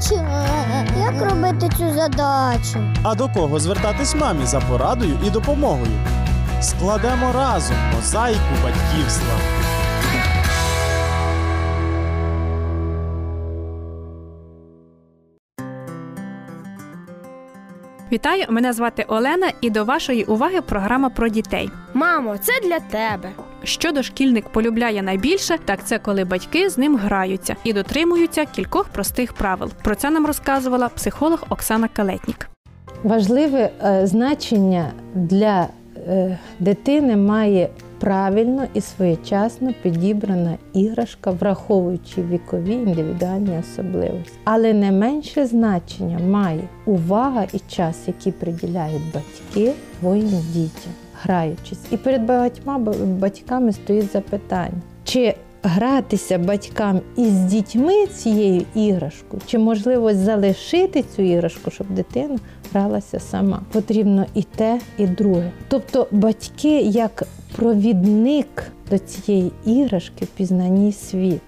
цю задачу. А до кого звертатись мамі за порадою і допомогою? Складемо разом мозаїку батьківства. Вітаю! Мене звати Олена, і до вашої уваги програма про дітей. Мамо, це для тебе. Що дошкільник полюбляє найбільше, так це коли батьки з ним граються і дотримуються кількох простих правил. Про це нам розказувала психолог Оксана Калетнік. Важливе е, значення для е, дитини має правильно і своєчасно підібрана іграшка, враховуючи вікові індивідуальні особливості. Але не менше значення має увага і час, який приділяють батьки своїм дітям, граючись. І перед багатьма батьками стоїть запитання, чи гратися батькам із дітьми цією іграшкою, чи можливо залишити цю іграшку, щоб дитина гралася сама. Потрібно і те, і друге. Тобто батьки як провідник до цієї іграшки в пізнанні світу.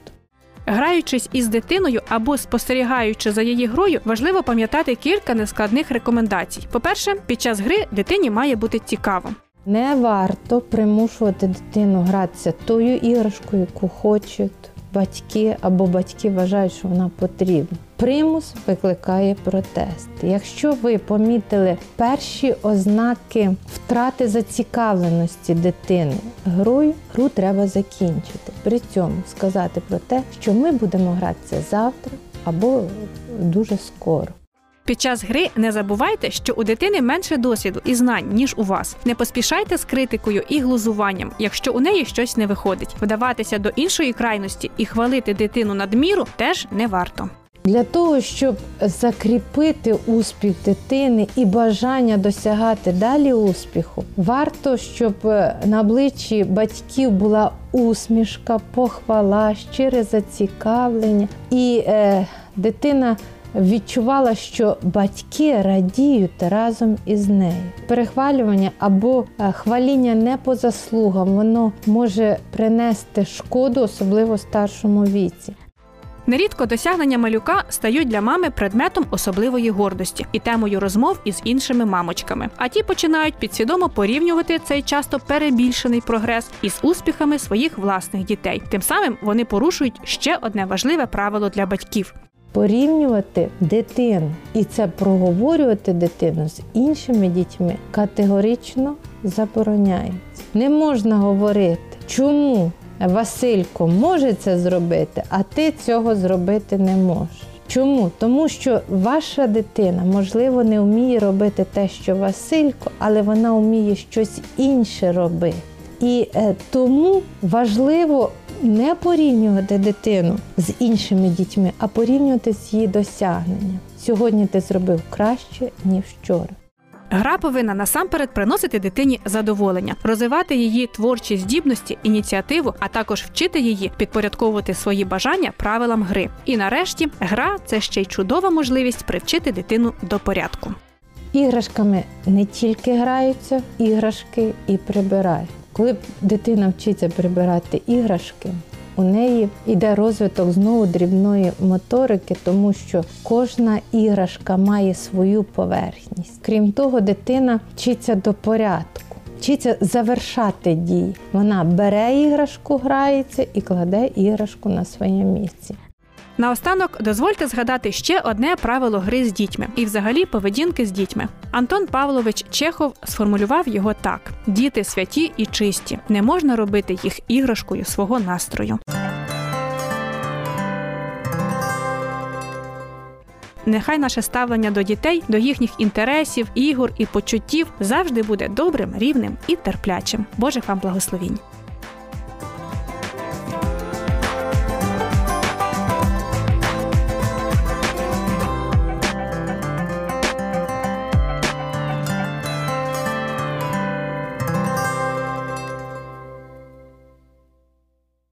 Граючись із дитиною або спостерігаючи за її грою, важливо пам'ятати кілька нескладних рекомендацій. По-перше, під час гри дитині має бути цікаво. Не варто примушувати дитину гратися тою іграшкою, яку хочуть батьки або батьки вважають, що вона потрібна. Примус викликає протест. Якщо ви помітили перші ознаки втрати зацікавленості дитини грою, гру треба закінчити. При цьому сказати про те, що ми будемо гратися завтра або дуже скоро. Під час гри не забувайте, що у дитини менше досвіду і знань, ніж у вас. Не поспішайте з критикою і глузуванням, якщо у неї щось не виходить. Вдаватися до іншої крайності і хвалити дитину надміру теж не варто. Для того, щоб закріпити успіх дитини і бажання досягати далі успіху, варто, щоб е, на обличчі батьків була усмішка, похвала, щире зацікавлення, і е, дитина відчувала, що батьки радіють разом із нею. Перехвалювання або е, хваління не по заслугам, воно може принести шкоду, особливо старшому віці. Нерідко досягнення малюка стають для мами предметом особливої гордості і темою розмов із іншими мамочками. А ті починають підсвідомо порівнювати цей часто перебільшений прогрес із успіхами своїх власних дітей. Тим самим вони порушують ще одне важливе правило для батьків. Порівнювати дитину і це проговорювати дитину з іншими дітьми категорично забороняється. Не можна говорити, чому Василько може це зробити, а ти цього зробити не можеш. Чому? Тому що ваша дитина, можливо, не вміє робити те, що Василько, але вона вміє щось інше робити. І е, тому важливо не порівнювати дитину з іншими дітьми, а порівнювати з її досягненням. Сьогодні ти зробив краще, ніж вчора. Гра повинна насамперед приносити дитині задоволення, розвивати її творчі здібності, ініціативу, а також вчити її підпорядковувати свої бажання правилам гри. І нарешті гра це ще й чудова можливість привчити дитину до порядку. Іграшками не тільки граються, іграшки і прибирають. Коли дитина вчиться прибирати іграшки, у неї йде розвиток знову дрібної моторики, тому що кожна іграшка має свою поверхність. Крім того, дитина вчиться до порядку, вчиться завершати дії. Вона бере іграшку, грається і кладе іграшку на своє місце. Наостанок дозвольте згадати ще одне правило гри з дітьми і, взагалі, поведінки з дітьми. Антон Павлович Чехов сформулював його так: діти святі і чисті, не можна робити їх іграшкою свого настрою. Нехай наше ставлення до дітей, до їхніх інтересів, ігор і почуттів завжди буде добрим, рівним і терплячим. Божих вам благословінь!